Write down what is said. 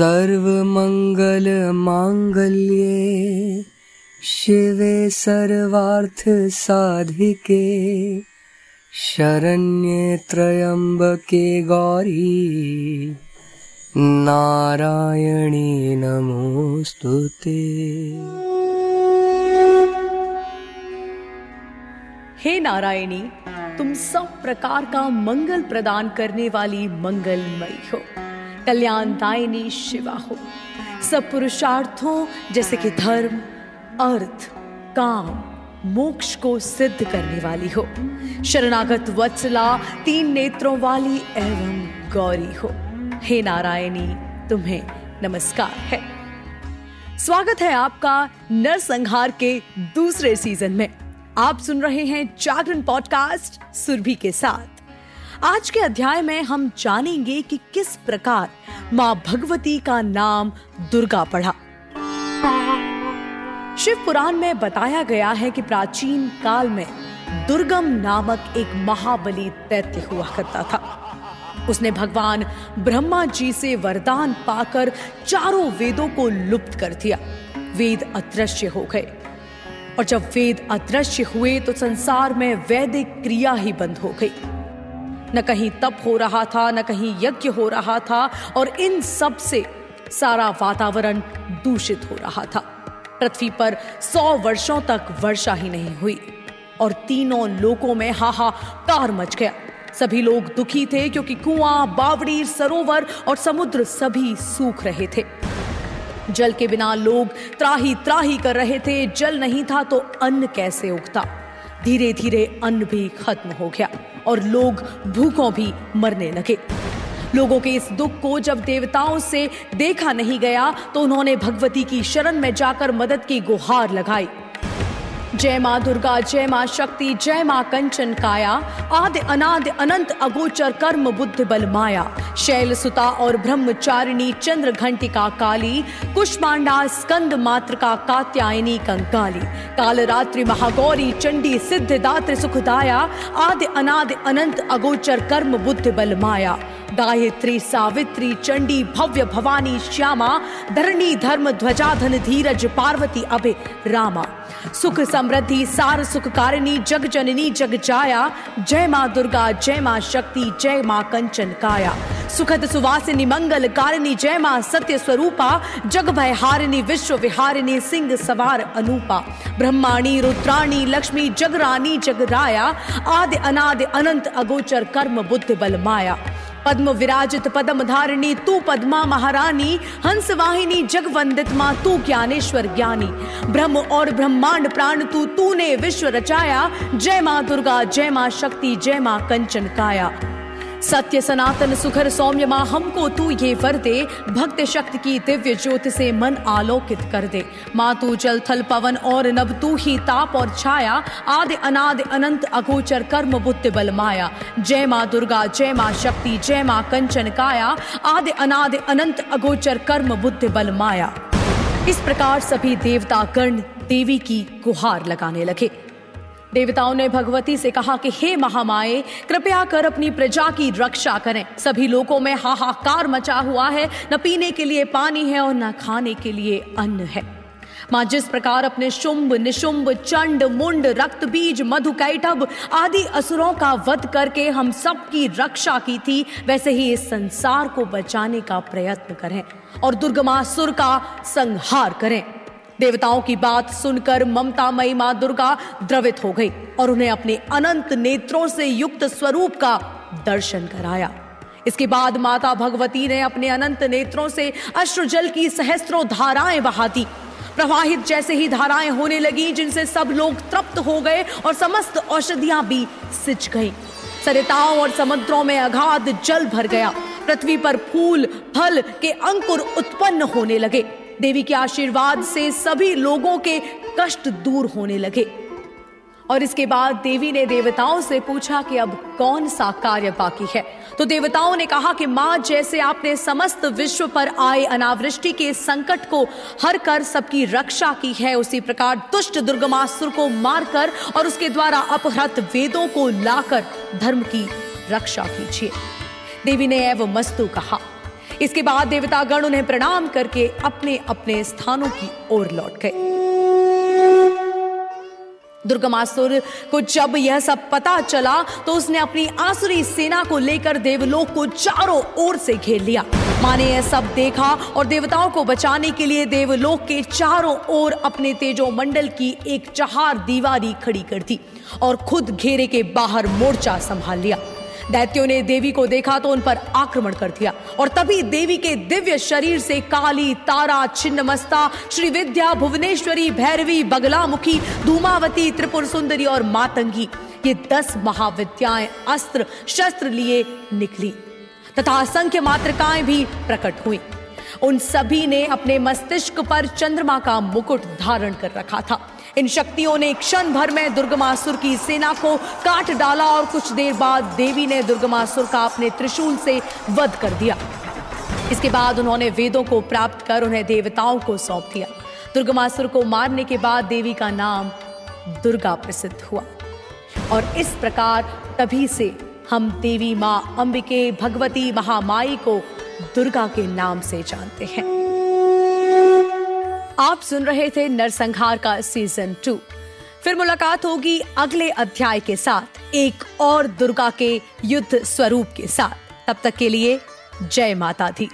सर्वमङ्गलमाङ्गल्ये शिवे सर्वार्थसाधिके शरण्ये त्र्यम्बके गौरी। नारायणी नमोऽस्तु ते। हे नारायणी, तुम सब प्रकार का मंगल प्रदान करने वाली मंगलमयी हो। कल्याणदायिनी शिवा हो। सब पुरुषार्थों, जैसे कि धर्म, अर्थ, काम, मोक्ष को सिद्ध करने वाली हो। शरणागत वत्सला, तीन नेत्रों वाली एवं गौरी हो। हे नारायणी, तुम्हें नमस्कार है। स्वागत है आपका नरसंहार के दूसरे सीज़न में। आप सुन रहे हैं जागरण पॉडकास्ट सुरभि के साथ। आज के अध्याय में हम जानेंगे कि किस प्रकार माँ भगवती का नाम दुर्गा पढ़ा। शिव पुराण में बताया गया है कि प्राचीन काल में दुर्गम नामक एक महाबली दैत्य हुआ करता था। उसने भगवान ब्रह्मा जी से वरदान पाकर चारों वेदों को लुप्त कर दिया। वेद अदृश्य हो गए। और जब वेद अदृश्य हुए तो संसार में वैदिक क्रिया ही बंद हो गई। न कहीं तप हो रहा था, न कहीं यज्ञ हो रहा था और इन सबसे सारा वातावरण दूषित हो रहा था। पृथ्वी पर सौ वर्षों तक वर्षा ही नहीं हुई और तीनों लोकों में हाहाकार मच गया। सभी लोग दुखी थे क्योंकि कुआँ, बावड़ी, सरोवर और समुद्र सभी सूख रहे थे। जल के बिना लोग त्राही त्राही कर रहे थे, जल नहीं था तो अन्न कैसे उगता? धीरे धीरे अन्न भी खत्म हो गया। और लोग भूखों भी मरने लगे। लोगों के इस दुख को जब देवताओं से देखा नहीं गया तो उन्होंने भगवती की शरण में जाकर मदद की गुहार लगाई। जय माँ दुर्गा, जय माँ शक्ति, जय माँ कंचन काया। आदि अनाद अनंत अगोचर कर्म बुद्ध बल माया। शैल सुता और ब्रह्मचारिणी चंद्र घंटिका काली। कुष्मांडा स्कंद मात्र का कात्यायनी कंकाली। काल रात्रि महागौरी चंडी सिद्ध दात्र सुखदाया। आदि अनाद अनंत अगोचर कर्म बुद्ध बल माया। गायत्री, सावित्री, चंडी, भव्य भवानी श्यामा, धरणी धर्म ध्वजाधन धीरज, पार्वती अभे रामा। सुख समृद्धि, सार सुख कारिणी, जग जननी, जग जाया। जय माँ दुर्गा, जय माँ शक्ति, जय माँ कंचन काया। सुखद सुवासिनी मंगल कारिणी, जय माँ सत्य स्वरूपा। जग भय हारिणी, विश्व विहारिणी, सिंह सवार अनूपा। ब्रह्माणी, रुद्राणी, लक्ष्मी जगरानी जगराया आदि अनादि अनंत अगोचर कर्म बुद्ध बल माया। पद्म विराजित, पद्म धारिणी, तू पद्मा महारानी, हंस वाहिनी, जग वंदित माँ, तू ज्ञानेश्वर ज्ञानी। ब्रह्म और ब्रह्मांड प्राण तू, तूने विश्व रचाया। जय माँ दुर्गा, जय माँ शक्ति, जय माँ कंचन काया। सत्य सनातन सुखर सौम्य माँ, हमको तू ये वर दे। भक्त शक्ति की दिव्य ज्योति से मन आलोकित कर दे। माँ, तू जल, थल, पवन और नभ, तू ही ताप और छाया। आदि अनादि अनंत अगोचर कर्म, बुद्ध बल माया। जय माँ दुर्गा, जय माँ शक्ति, जय माँ कंचन काया। आदि अनादि अनंत अगोचर कर्म, बुद्ध बल माया। इस प्रकार सभी देवता कर्ण देवी की गुहार लगाने लगे। देवताओं ने भगवती से कहा कि हे महामाए, कृपया कर अपनी प्रजा की रक्षा करें। सभी लोगों में हाहाकार मचा हुआ है। न पीने के लिए पानी है और न खाने के लिए अन्न है। माँ, जिस प्रकार अपने शुंभ, निशुंभ, चंड, मुंड, रक्त, बीज, मधु, कैटभ आदि असुरों का वध करके हम सब की रक्षा की थी, वैसे ही इस संसार को बचाने का प्रयत्न करें और दुर्गमासुर का संहार करें। देवताओं की बात सुनकर ममता मई माँ दुर्गा द्रवित हो गई और उन्हें अपने अनंत नेत्रों से युक्त स्वरूप का दर्शन कराया। इसके बाद माता भगवती ने अपने अनंत नेत्रों से अश्रुजल की सहस्त्रों धाराएँ बहा दी प्रवाहित जैसे ही धाराएँ होने लगी, जिनसे सब लोग तृप्त हो गए और समस्त औषधियाँ भी सिंच गईं। सरिताओं और समुद्रों में अगाध जल भर गया। पृथ्वी पर फूल, फल के अंकुर उत्पन्न होने लगे। देवी के आशीर्वाद से सभी लोगों के कष्ट दूर होने लगे। और इसके बाद देवी ने देवताओं से पूछा कि अब कौन सा कार्य बाकी है? तो देवताओं ने कहा कि माँ, जैसे आपने समस्त विश्व पर आए अनावृष्टि के संकट को हर कर सबकी रक्षा की है, उसी प्रकार दुष्ट दुर्गमासुर को मारकर और उसके द्वारा अपहृत वेदों को लाकर धर्म की रक्षा कीजिए। देवी ने एवं मस्तु कहा इसके बाद देवतागण उन्हें प्रणाम करके अपने अपने स्थानों की ओर लौट गए। दुर्गमासुर को जब यह सब पता चला तो उसने अपनी आसुरी सेना को लेकर देवलोक को चारों ओर से घेर लिया। माँ ने यह सब देखा और देवताओं को बचाने के लिए देवलोक के चारों ओर अपने तेजो मंडल की एक चहार दीवारी खड़ी कर दी और खुद घेरे के बाहर मोर्चा संभाल लिया। दैत्यों ने देवी को देखा तो उन पर आक्रमण कर दिया। और तभी देवी के दिव्य शरीर से काली, तारा, छिन्नमस्ता, श्री विद्या, भुवनेश्वरी, भैरवी, बगलामुखी, धूमावती, त्रिपुर सुंदरी और मातंगी, ये दस महाविद्याएँ अस्त्र, शस्त्र लिए निकली। तथा असंख्य मातृकाएँ भी प्रकट हुई। उन सभी ने अपने मस्तिष्क पर चंद्रमा का मुकुट धारण कर रखा था। इन शक्तियों ने क्षण भर में दुर्गमासुर की सेना को काट डाला और कुछ देर बाद देवी ने दुर्गमासुर का अपने त्रिशूल से वध कर दिया। इसके बाद उन्होंने वेदों को प्राप्त कर उन्हें देवताओं को सौंप दिया। दुर्गमासुर को मारने के बाद देवी का नाम दुर्गा प्रसिद्ध हुआ। और इस प्रकार तभी से हम देवी माँ अंबिके भगवती महामाई को दुर्गा के नाम से जानते हैं। आप सुन रहे थे नरसंहार का सीज़न टू फिर मुलाकात होगी अगले अध्याय के साथ, एक और दुर्गा के युद्ध स्वरूप के साथ। तब तक के लिए जय माता दी।